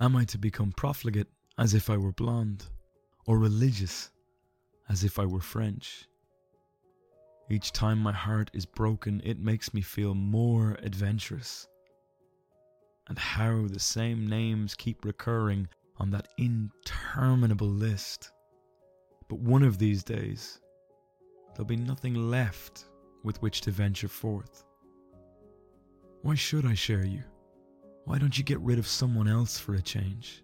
Am I to become profligate as if I were blonde, or religious as if I were French? Each time my heart is broken, it makes me feel more adventurous. And how the same names keep recurring on that interminable list. But one of these days, there'll be nothing left with which to venture forth. Why should I share you? Why don't you get rid of someone else for a change?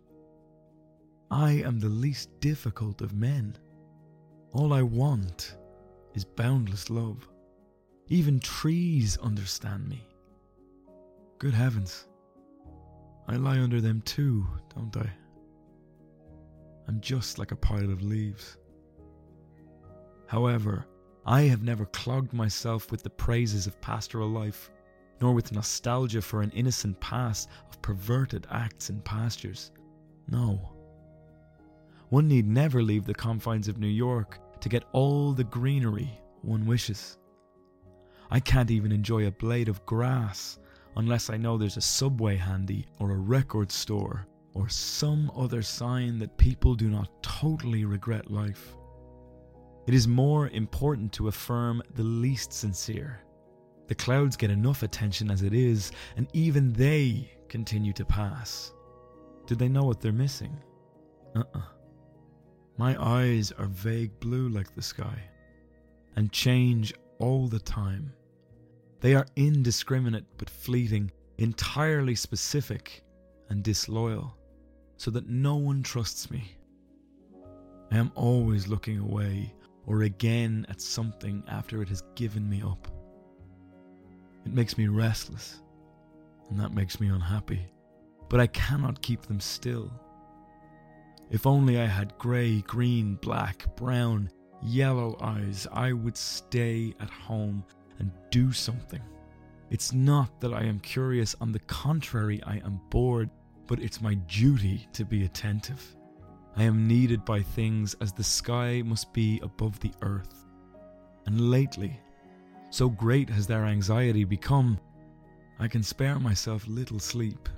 I am the least difficult of men. All I want is boundless love. Even trees understand me. Good heavens. I lie under them too, don't I? I'm just like a pile of leaves. However, I have never clogged myself with the praises of pastoral life, nor with nostalgia for an innocent past of perverted acts and pastures. No. One need never leave the confines of New York to get all the greenery one wishes. I can't even enjoy a blade of grass unless I know there's a subway handy or a record store or some other sign that people do not totally regret life. It is more important to affirm the least sincere. The clouds get enough attention as it is, and even they continue to pass. Do they know what they're missing? Uh uh My eyes are vague blue like the sky, and change all the time. They are indiscriminate but fleeting, entirely specific and disloyal so that no one trusts me. I am always looking away or again at something after it has given me up. It makes me restless, and that makes me unhappy, but I cannot keep them still. If only I had grey, green, black, brown, yellow eyes, I would stay at home and do something. It's not that I am curious, on the contrary, I am bored but it's my duty to be attentive. I am needed by things as the sky must be above the earth. And lately, so great has their anxiety become, I can spare myself little sleep.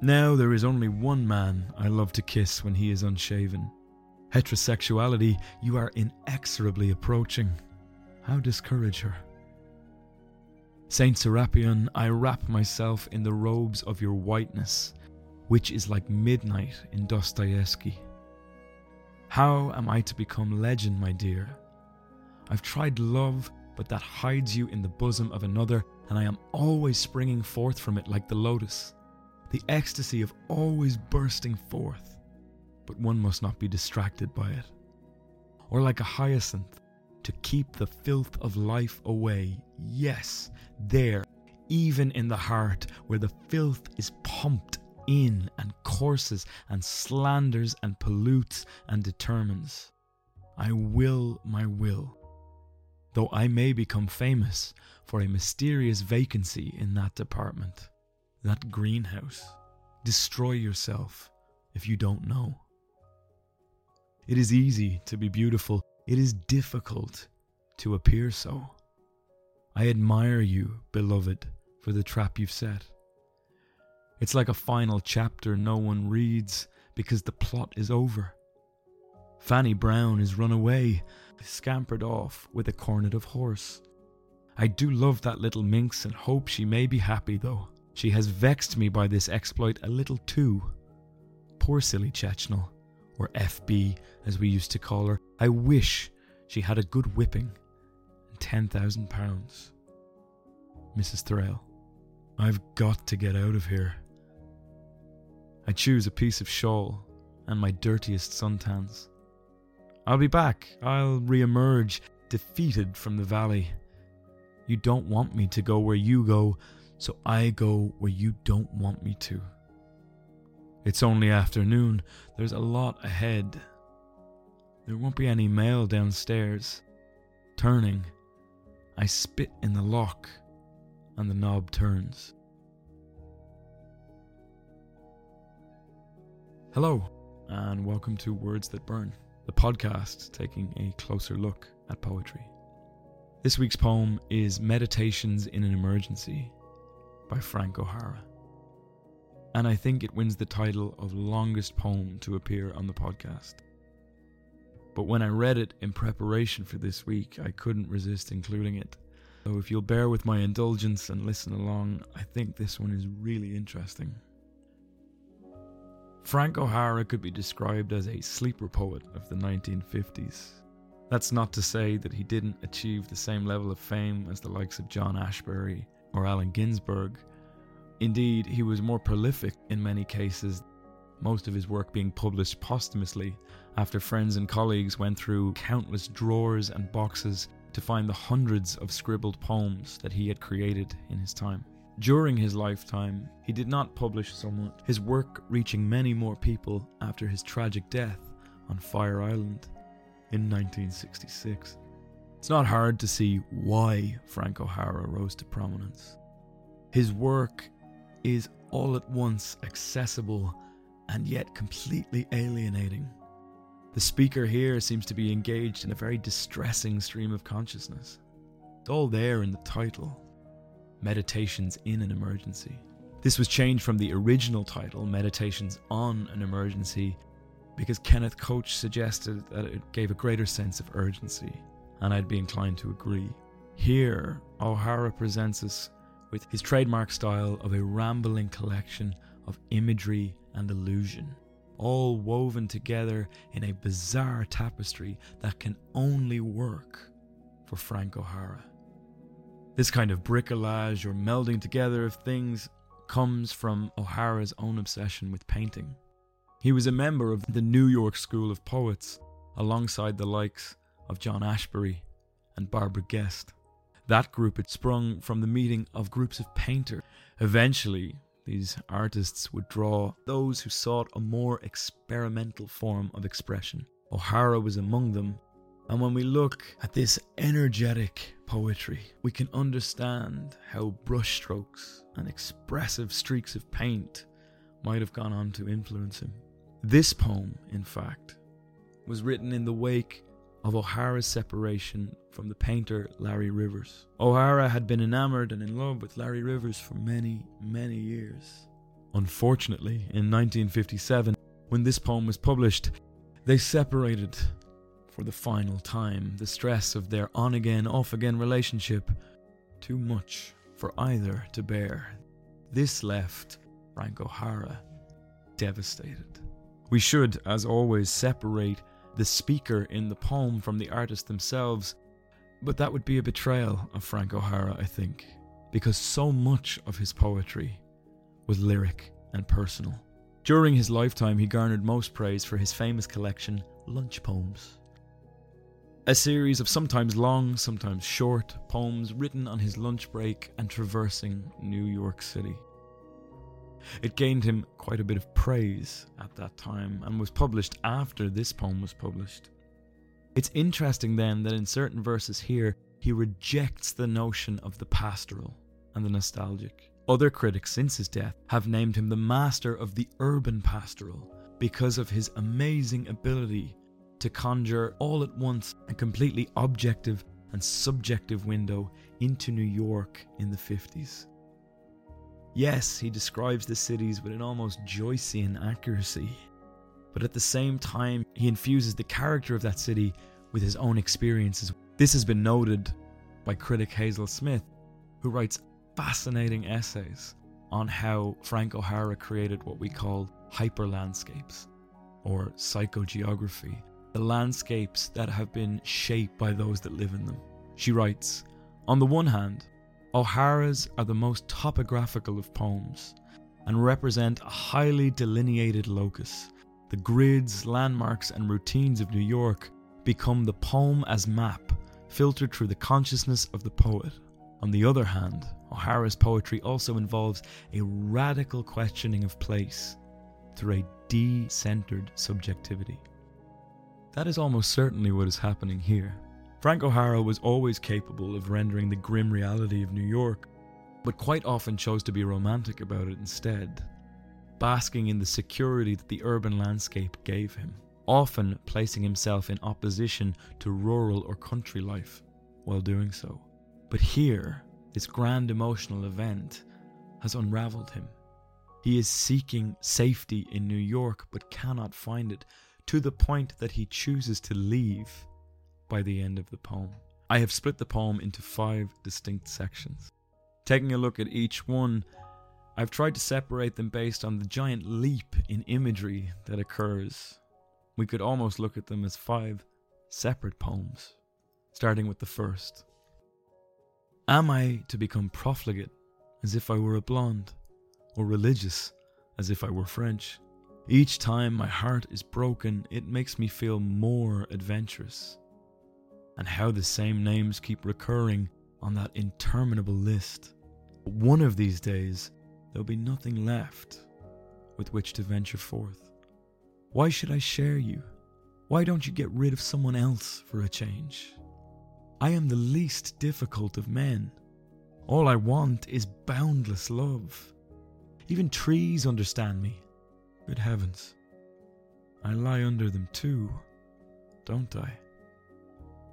Now there is only one man I love to kiss when he is unshaven. Heterosexuality you are inexorably approaching. How discourage her? Saint Serapion, I wrap myself in the robes of your whiteness, which is like midnight in Dostoevsky. How am I to become legend, my dear? I've tried love, but that hides you in the bosom of another, and I am always springing forth from it like the lotus, the ecstasy of always bursting forth. But one must not be distracted by it. Or like a hyacinth, to keep the filth of life away. Yes, there, even in the heart, where the filth is pumped in and courses and slanders and pollutes and determines. I will my will, though I may become famous for a mysterious vacancy in that department, that greenhouse. Destroy yourself if you don't know. It is easy to be beautiful it is difficult to appear so. I admire you, beloved, for the trap you've set. It's like a final chapter no one reads because the plot is over. Fanny Brown is run away, scampered off with a cornet of horse. I do love that little minx and hope she may be happy, though. She has vexed me by this exploit a little too. Poor silly Cecchina or FB as we used to call her, I wish she had a good whipping and £10,000. Mrs. Thrale, I've got to get out of here. I choose a piece of shawl and my dirtiest suntans. I'll be back. I'll reemerge, defeated from the valley. You don't want me to go where you go, so I go where you don't want me to. It's only afternoon. There's a lot ahead. There won't be any mail downstairs. Turning, I spit in the lock, and the knob turns. Hello, and welcome to Words That Burn, the podcast taking a closer look at poetry. This week's poem is Meditations in an Emergency by Frank O'Hara. and I think it wins the title of longest poem to appear on the podcast. But when I read it in preparation for this week, I couldn't resist including it. So if you'll bear with my indulgence and listen along, I think this one is really interesting. Frank O'Hara could be described as a sleeper poet of the 1950s. That's not to say that he didn't achieve the same level of fame as the likes of John Ashbery or Allen Ginsberg. Indeed, he was more prolific in many cases, most of his work being published posthumously after friends and colleagues went through countless drawers and boxes to find the hundreds of scribbled poems that he had created in his time. During his lifetime, he did not publish so much, his work reaching many more people after his tragic death on Fire Island in 1966. It's not hard to see why Frank O'Hara rose to prominence. His work is all at once accessible and yet completely alienating. The speaker here seems to be engaged in a very distressing stream of consciousness. It's all there in the title Meditations in an Emergency. This was changed from the original title, Meditations on an Emergency, because Kenneth Koch suggested that it gave a greater sense of urgency, and I'd be inclined to agree. Here, O'Hara presents us with his trademark style of a rambling collection of imagery and illusion, all woven together in a bizarre tapestry that can only work for Frank O'Hara. This kind of bricolage or melding together of things comes from O'Hara's own obsession with painting. He was a member of the New York School of Poets, alongside the likes of John Ashbery and Barbara Guest. That group had sprung from the meeting of groups of painters. Eventually, these artists would draw those who sought a more experimental form of expression. O'Hara was among them, and when we look at this energetic poetry, we can understand how brushstrokes and expressive streaks of paint might have gone on to influence him. This poem, in fact, was written in the wake of O'Hara's separation from the painter Larry Rivers. O'Hara had been enamored and in love with Larry Rivers for many, many years. Unfortunately, in 1957, when this poem was published, they separated for the final time. The stress of their on again, off again relationship, too much for either to bear. This left Frank O'Hara devastated. We should, as always, separate the speaker in the poem from the artist themselves, but that would be a betrayal of Frank O'Hara, I think, because so much of his poetry was lyric and personal. During his lifetime, he garnered most praise for his famous collection, Lunch Poems. A series of sometimes long, sometimes short poems written on his lunch break and traversing New York City. It gained him quite a bit of praise at that time and was published after this poem was published. It's interesting then that in certain verses here, he rejects the notion of the pastoral and the nostalgic. Other critics since his death have named him the master of the urban pastoral because of his amazing ability to conjure all at once a completely objective and subjective window into New York in the 50s. Yes, he describes the cities with an almost Joycean accuracy, but at the same time, he infuses the character of that city with his own experiences. This has been noted by critic Hazel Smith, who writes fascinating essays on how Frank O'Hara created what we call hyperlandscapes or psychogeography, the landscapes that have been shaped by those that live in them. She writes On the one hand, O'Hara's are the most topographical of poems and represent a highly delineated locus. The grids, landmarks, and routines of New York become the poem as map, filtered through the consciousness of the poet. On the other hand, O'Hara's poetry also involves a radical questioning of place through a de centered subjectivity. That is almost certainly what is happening here. Frank O'Hara was always capable of rendering the grim reality of New York, but quite often chose to be romantic about it instead, basking in the security that the urban landscape gave him, often placing himself in opposition to rural or country life while doing so. But here, this grand emotional event has unraveled him. He is seeking safety in New York but cannot find it, to the point that he chooses to leave by the end of the poem. I have split the poem into five distinct sections. Taking a look at each one, I've tried to separate them based on the giant leap in imagery that occurs. We could almost look at them as five separate poems, starting with the first. Am I to become profligate as if I were a blonde, or religious as if I were French? Each time my heart is broken, it makes me feel more adventurous. And how the same names keep recurring on that interminable list. One of these days, there'll be nothing left with which to venture forth. Why should I share you? Why don't you get rid of someone else for a change? I am the least difficult of men. All I want is boundless love. Even trees understand me. Good heavens. I lie under them too, don't I?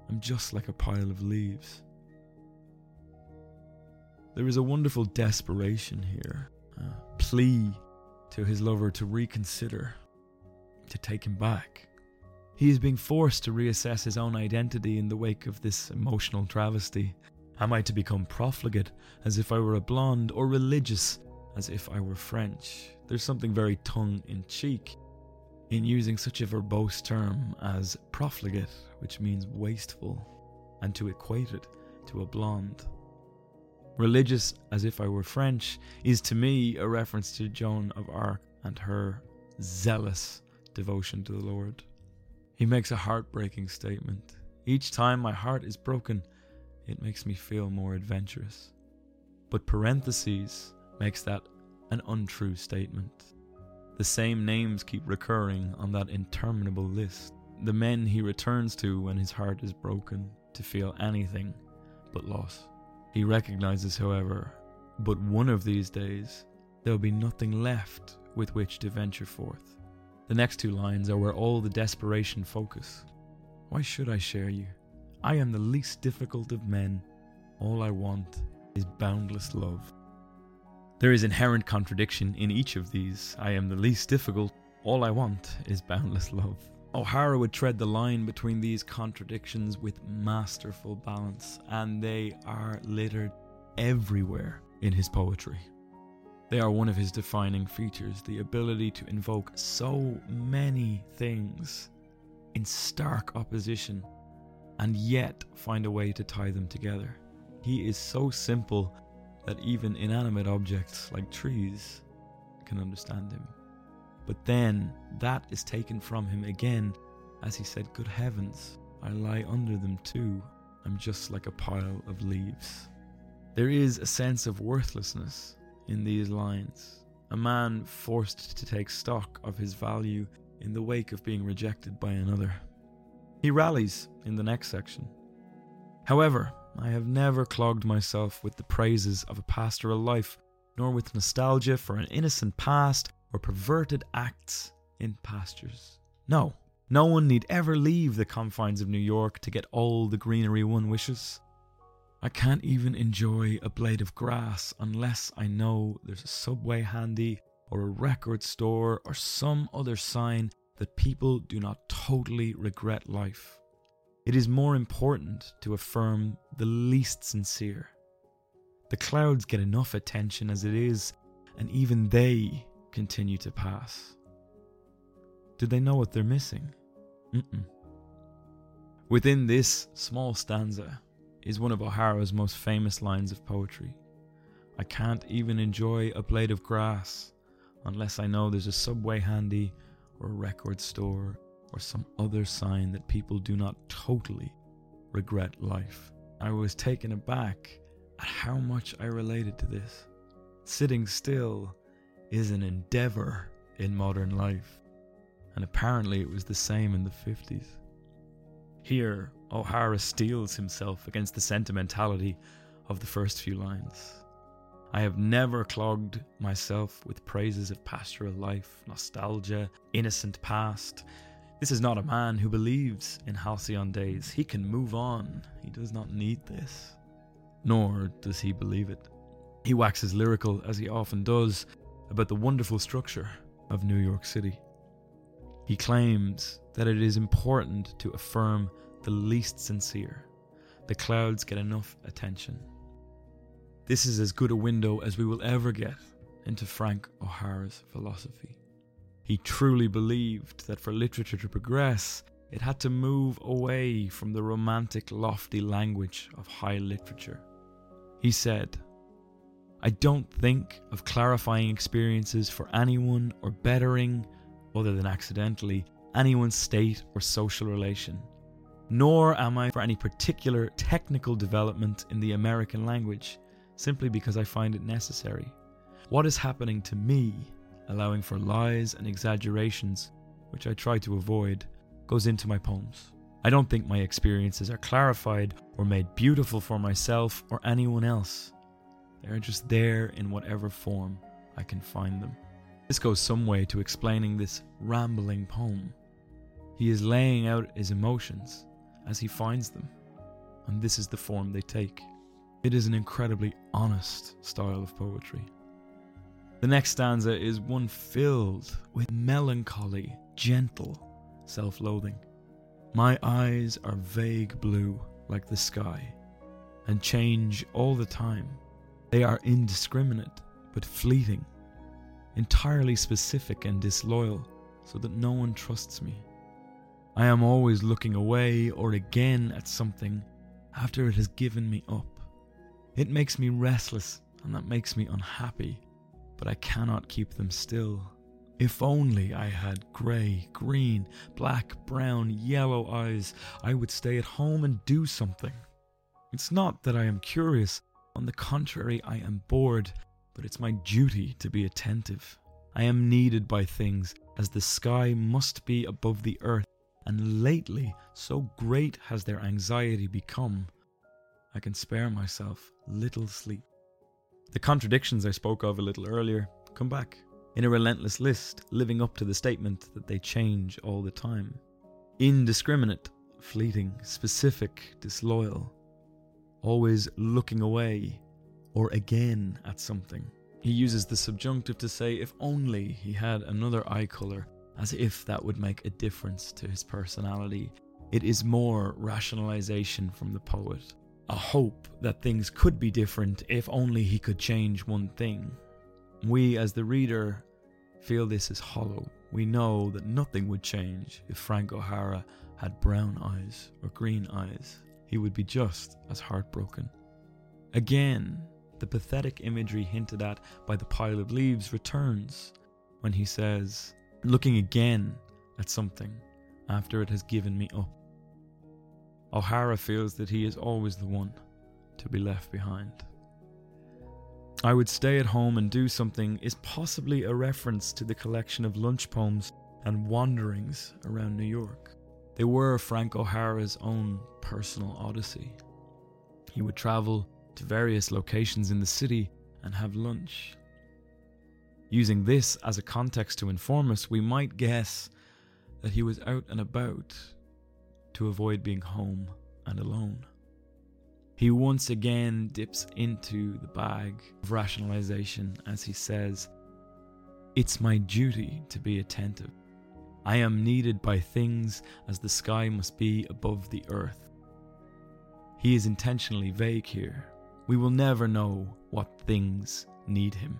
I'm just like a pile of leaves. There is a wonderful desperation here, a plea to his lover to reconsider, to take him back. He is being forced to reassess his own identity in the wake of this emotional travesty. Am I to become profligate as if I were a blonde, or religious as if I were French? There's something very tongue in cheek in using such a verbose term as profligate, which means wasteful, and to equate it to a blonde. Religious as if I were French is to me a reference to Joan of Arc and her zealous devotion to the Lord. He makes a heartbreaking statement. Each time my heart is broken, it makes me feel more adventurous. But parentheses makes that an untrue statement. The same names keep recurring on that interminable list. The men he returns to when his heart is broken to feel anything but loss. He recognizes, however, but one of these days there will be nothing left with which to venture forth. The next two lines are where all the desperation focus. Why should I share you? I am the least difficult of men. All I want is boundless love. There is inherent contradiction in each of these. I am the least difficult. All I want is boundless love. Oh, O'Hara would tread the line between these contradictions with masterful balance, and they are littered everywhere in his poetry. They are one of his defining features the ability to invoke so many things in stark opposition and yet find a way to tie them together. He is so simple that even inanimate objects like trees can understand him. But then that is taken from him again as he said, Good heavens, I lie under them too. I'm just like a pile of leaves. There is a sense of worthlessness in these lines. A man forced to take stock of his value in the wake of being rejected by another. He rallies in the next section. However, I have never clogged myself with the praises of a pastoral life, nor with nostalgia for an innocent past or perverted acts in pastures. No, no one need ever leave the confines of New York to get all the greenery one wishes. I can't even enjoy a blade of grass unless I know there's a subway handy or a record store or some other sign that people do not totally regret life. It is more important to affirm the least sincere. The clouds get enough attention as it is, and even they continue to pass. Do they know what they're missing? Mm-mm. Within this small stanza is one of O'Hara's most famous lines of poetry. I can't even enjoy a blade of grass unless I know there's a subway handy or a record store or some other sign that people do not totally regret life. I was taken aback at how much I related to this. Sitting still is an endeavor in modern life, and apparently it was the same in the 50s. Here, O'Hara steels himself against the sentimentality of the first few lines. I have never clogged myself with praises of pastoral life, nostalgia, innocent past, this is not a man who believes in halcyon days. He can move on. He does not need this. Nor does he believe it. He waxes lyrical, as he often does, about the wonderful structure of New York City. He claims that it is important to affirm the least sincere. The clouds get enough attention. This is as good a window as we will ever get into Frank O'Hara's philosophy. He truly believed that for literature to progress, it had to move away from the romantic, lofty language of high literature. He said, I don't think of clarifying experiences for anyone or bettering, other than accidentally, anyone's state or social relation. Nor am I for any particular technical development in the American language, simply because I find it necessary. What is happening to me, allowing for lies and exaggerations, which I try to avoid, goes into my poems. I don't think my experiences are clarified or made beautiful for myself or anyone else. They are just there in whatever form I can find them. This goes some way to explaining this rambling poem. He is laying out his emotions as he finds them, and this is the form they take. It is an incredibly honest style of poetry. The next stanza is one filled with melancholy, gentle self loathing. My eyes are vague blue like the sky and change all the time. They are indiscriminate but fleeting, entirely specific and disloyal, so that no one trusts me. I am always looking away or again at something after it has given me up. It makes me restless and that makes me unhappy, but I cannot keep them still. If only I had grey, green, black, brown, yellow eyes, I would stay at home and do something. It's not that I am curious, on the contrary, I am bored, but it's my duty to be attentive. I am needed by things, as the sky must be above the earth, and lately, so great has their anxiety become, I can spare myself little sleep. The contradictions I spoke of a little earlier come back in a relentless list, living up to the statement that they change all the time. Indiscriminate, fleeting, specific, disloyal, always looking away or again at something. He uses the subjunctive to say if only he had another eye colour, as if that would make a difference to his personality. It is more rationalization from the poet, a hope that things could be different if only he could change one thing. We, as the reader, feel this is hollow. We know that nothing would change if Frank O'Hara had brown eyes or green eyes. He would be just as heartbroken. Again, the pathetic imagery hinted at by the pile of leaves returns when he says, looking again at something after it has given me up. O'Hara feels that he is always the one to be left behind. I would stay at home and do something is possibly a reference to the collection of lunch poems and wanderings around New York. They were Frank O'Hara's own personal odyssey. He would travel to various locations in the city and have lunch. Using this as a context to inform us, we might guess that he was out and about to avoid being home and alone. He once again dips into the bag of rationalization as he says, It's my duty to be attentive. I am needed by things as the sky must be above the earth. He is intentionally vague here. We will never know what things need him.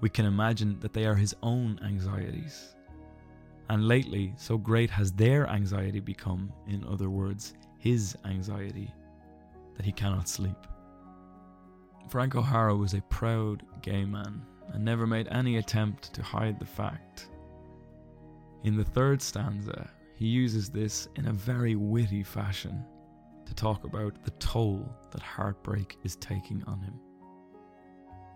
We can imagine that they are his own anxieties. And lately, so great has their anxiety become, in other words, his anxiety that he cannot sleep. Frank O'Hara was a proud gay man and never made any attempt to hide the fact. In the third stanza, he uses this in a very witty fashion to talk about the toll that heartbreak is taking on him.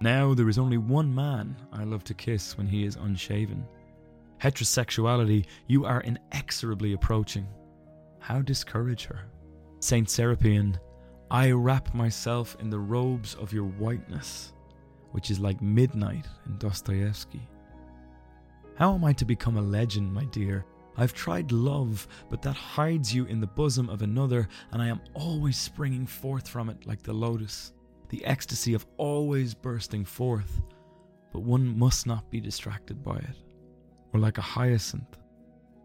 Now there is only one man I love to kiss when he is unshaven. Heterosexuality you are inexorably approaching. How discourage her? Saint Serapion I wrap myself in the robes of your whiteness, which is like midnight in Dostoevsky. How am I to become a legend, my dear? I've tried love, but that hides you in the bosom of another, and I am always springing forth from it like the lotus, the ecstasy of always bursting forth. but one must not be distracted by it. Or like a hyacinth,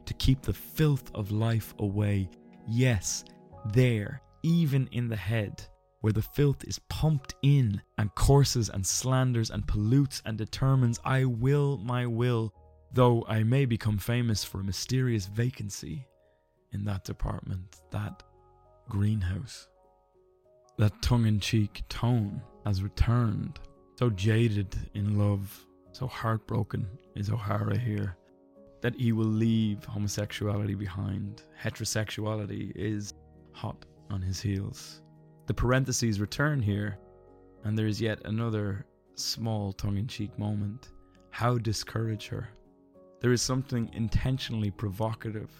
to keep the filth of life away. Yes, there, even in the head, where the filth is pumped in and courses and slanders and pollutes and determines I will my will, though I may become famous for a mysterious vacancy in that department, that greenhouse. That tongue in cheek tone has returned. So jaded in love, so heartbroken is O'Hara here that he will leave homosexuality behind. Heterosexuality is hot on his heels. The parentheses return here, and there is yet another small tongue in cheek moment. How discourage her? There is something intentionally provocative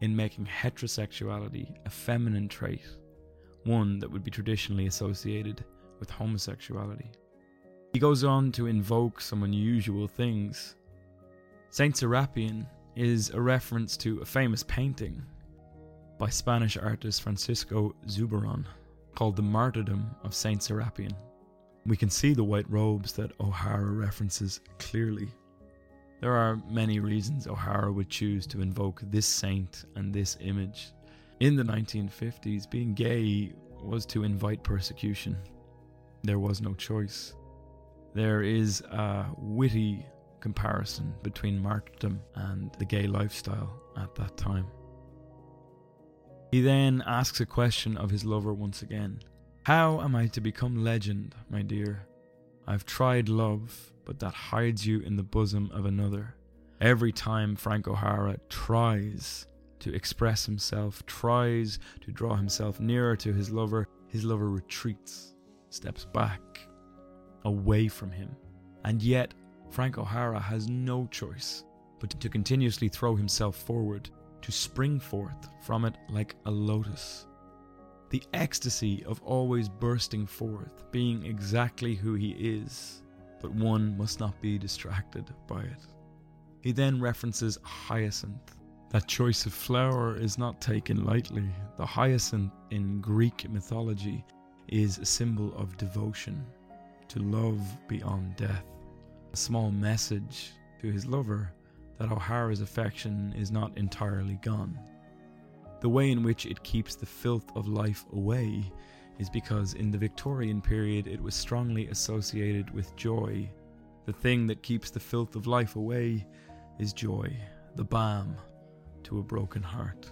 in making heterosexuality a feminine trait, one that would be traditionally associated with homosexuality. He goes on to invoke some unusual things. Saint Serapion is a reference to a famous painting by Spanish artist Francisco Zurbarán called The Martyrdom of Saint Serapion. We can see the white robes that O'Hara references clearly. There are many reasons O'Hara would choose to invoke this saint and this image. In the 1950s, being gay was to invite persecution. There was no choice. There is a witty comparison between martyrdom and the gay lifestyle at that time. He then asks a question of his lover once again How am I to become legend, my dear? I've tried love, but that hides you in the bosom of another. Every time Frank O'Hara tries to express himself, tries to draw himself nearer to his lover, his lover retreats, steps back, away from him. And yet, Frank O'Hara has no choice but to continuously throw himself forward, to spring forth from it like a lotus. The ecstasy of always bursting forth, being exactly who he is, but one must not be distracted by it. He then references hyacinth. That choice of flower is not taken lightly. The hyacinth in Greek mythology is a symbol of devotion, to love beyond death. A small message to his lover that O'Hara's affection is not entirely gone. The way in which it keeps the filth of life away is because in the Victorian period it was strongly associated with joy. The thing that keeps the filth of life away is joy, the balm to a broken heart.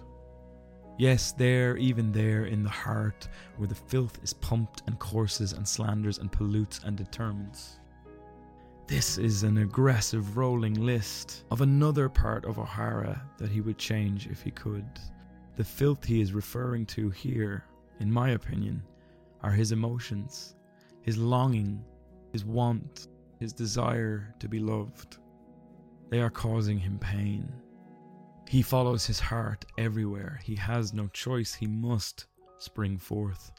Yes, there, even there, in the heart, where the filth is pumped and courses and slanders and pollutes and determines. This is an aggressive rolling list of another part of O'Hara that he would change if he could. The filth he is referring to here, in my opinion, are his emotions, his longing, his want, his desire to be loved. They are causing him pain. He follows his heart everywhere. He has no choice. He must spring forth.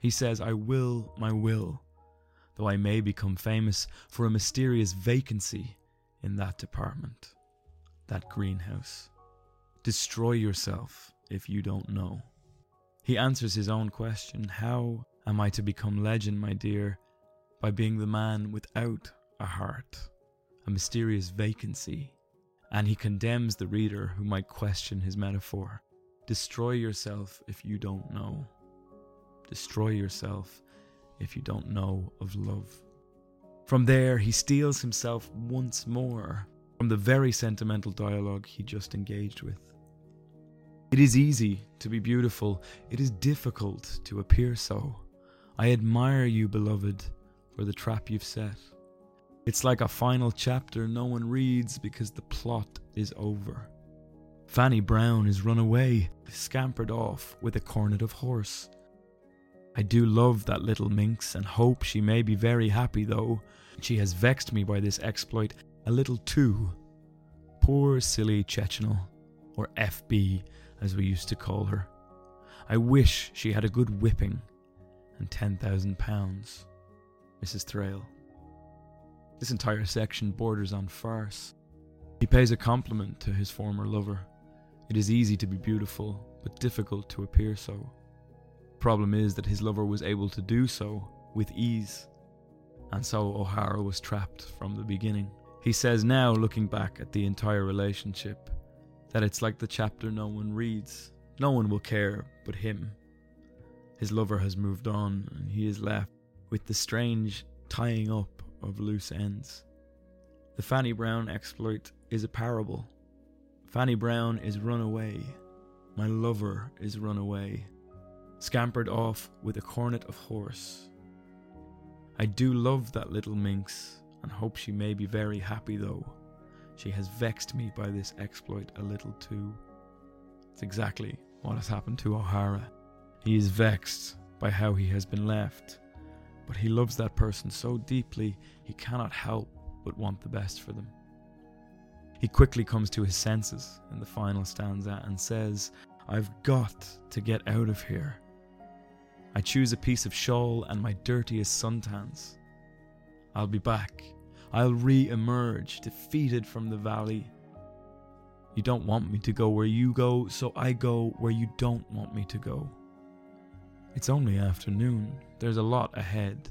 He says, I will my will, though I may become famous for a mysterious vacancy in that department, that greenhouse. Destroy yourself if you don't know. He answers his own question How am I to become legend, my dear? By being the man without a heart, a mysterious vacancy. And he condemns the reader who might question his metaphor. Destroy yourself if you don't know. Destroy yourself if you don't know of love. From there, he steels himself once more from the very sentimental dialogue he just engaged with. It is easy to be beautiful, it is difficult to appear so. I admire you, beloved, for the trap you've set. It's like a final chapter no one reads because the plot is over. Fanny Brown is run away, scampered off with a cornet of horse. I do love that little minx and hope she may be very happy, though she has vexed me by this exploit a little too. Poor silly Cecchina, or FB as we used to call her. I wish she had a good whipping and £10,000. Mrs. Thrale. This entire section borders on farce. He pays a compliment to his former lover. It is easy to be beautiful, but difficult to appear so. The problem is that his lover was able to do so with ease. and so O'Hara was trapped from the beginning. He says now, looking back at the entire relationship, that it's like the chapter no one reads. No one will care but him. His lover has moved on, and he is left with the strange tying up of loose ends. The Fanny Brown exploit is a parable. Fanny Brown is run away. My lover is run away, scampered off with a cornet of horse. I do love that little minx, and hope she may be very happy though. She has vexed me by this exploit a little too. It's exactly what has happened to O'Hara. He is vexed by how he has been left, but he loves that person so deeply he cannot help but want the best for them. He quickly comes to his senses in the final stanza and says, I've got to get out of here. I choose a piece of shawl and my dirtiest suntans. I'll be back. I'll re emerge, defeated from the valley. You don't want me to go where you go, so I go where you don't want me to go. It's only afternoon. There's a lot ahead.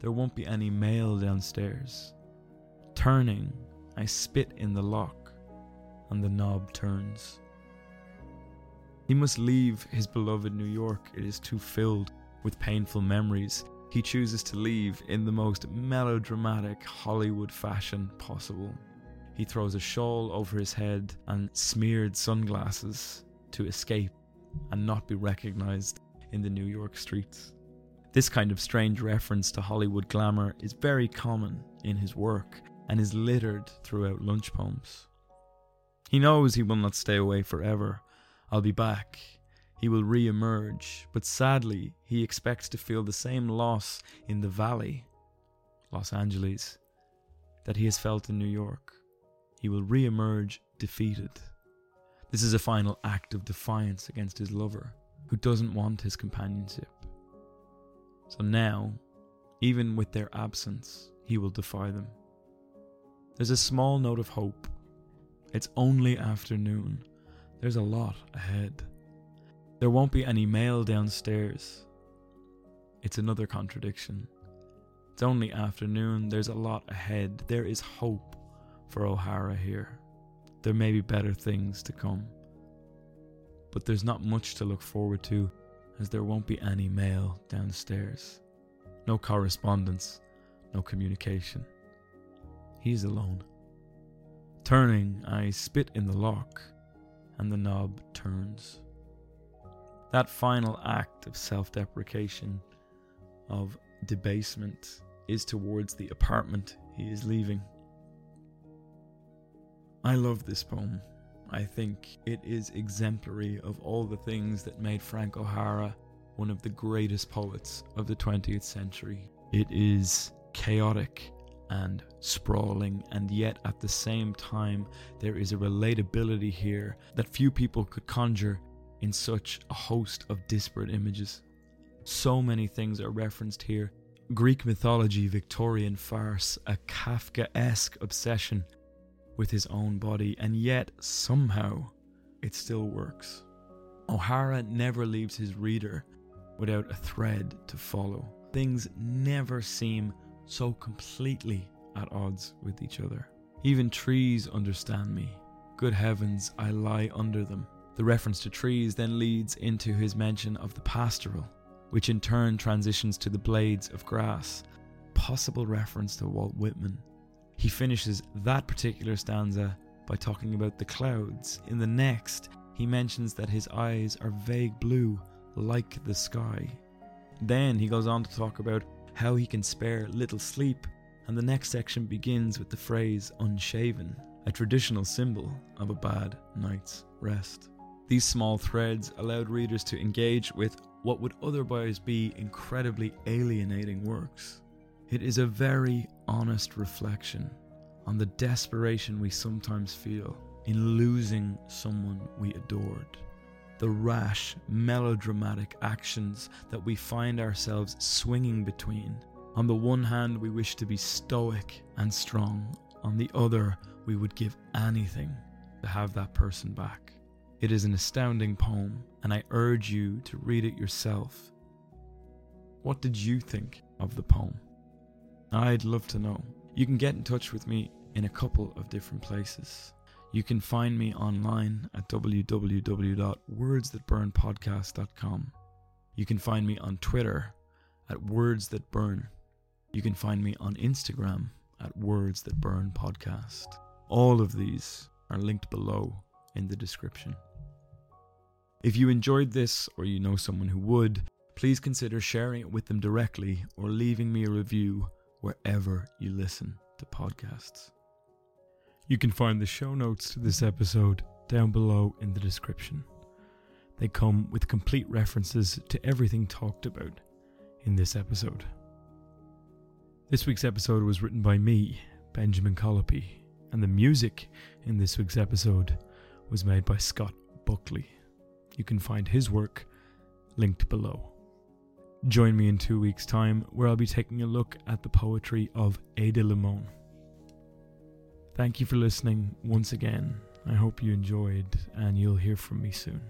There won't be any mail downstairs. Turning, I spit in the lock, and the knob turns. He must leave his beloved New York. It is too filled with painful memories. He chooses to leave in the most melodramatic Hollywood fashion possible. He throws a shawl over his head and smeared sunglasses to escape and not be recognized in the New York streets. This kind of strange reference to Hollywood glamour is very common in his work and is littered throughout lunch poems. He knows he will not stay away forever. I'll be back. He will re emerge, but sadly, he expects to feel the same loss in the valley, Los Angeles, that he has felt in New York. He will re emerge defeated. This is a final act of defiance against his lover, who doesn't want his companionship. So now, even with their absence, he will defy them. There's a small note of hope. It's only afternoon. There's a lot ahead. There won't be any mail downstairs. It's another contradiction. It's only afternoon. There's a lot ahead. There is hope for O'Hara here. There may be better things to come. But there's not much to look forward to, as there won't be any mail downstairs. No correspondence, no communication. He's alone. Turning, I spit in the lock, and the knob turns. That final act of self deprecation, of debasement, is towards the apartment he is leaving. I love this poem. I think it is exemplary of all the things that made Frank O'Hara one of the greatest poets of the 20th century. It is chaotic and sprawling, and yet at the same time, there is a relatability here that few people could conjure in such a host of disparate images. So many things are referenced here Greek mythology, Victorian farce, a Kafka esque obsession with his own body, and yet somehow it still works. O'Hara never leaves his reader without a thread to follow. Things never seem so completely at odds with each other. Even trees understand me. Good heavens, I lie under them. The reference to trees then leads into his mention of the pastoral, which in turn transitions to the blades of grass, possible reference to Walt Whitman. He finishes that particular stanza by talking about the clouds. In the next, he mentions that his eyes are vague blue, like the sky. Then he goes on to talk about how he can spare little sleep, and the next section begins with the phrase unshaven, a traditional symbol of a bad night's rest. These small threads allowed readers to engage with what would otherwise be incredibly alienating works. It is a very honest reflection on the desperation we sometimes feel in losing someone we adored the rash, melodramatic actions that we find ourselves swinging between. On the one hand, we wish to be stoic and strong, on the other, we would give anything to have that person back. It is an astounding poem, and I urge you to read it yourself. What did you think of the poem? I'd love to know. You can get in touch with me in a couple of different places. You can find me online at www.wordsthatburnpodcast.com. You can find me on Twitter at Words That Burn. You can find me on Instagram at Words That Burn Podcast. All of these are linked below in the description. If you enjoyed this or you know someone who would, please consider sharing it with them directly or leaving me a review wherever you listen to podcasts. You can find the show notes to this episode down below in the description. They come with complete references to everything talked about in this episode. This week's episode was written by me, Benjamin Colopy, and the music in this week's episode was made by Scott Buckley. You can find his work linked below. Join me in two weeks' time where I'll be taking a look at the poetry of Ada Limon. Thank you for listening once again. I hope you enjoyed, and you'll hear from me soon.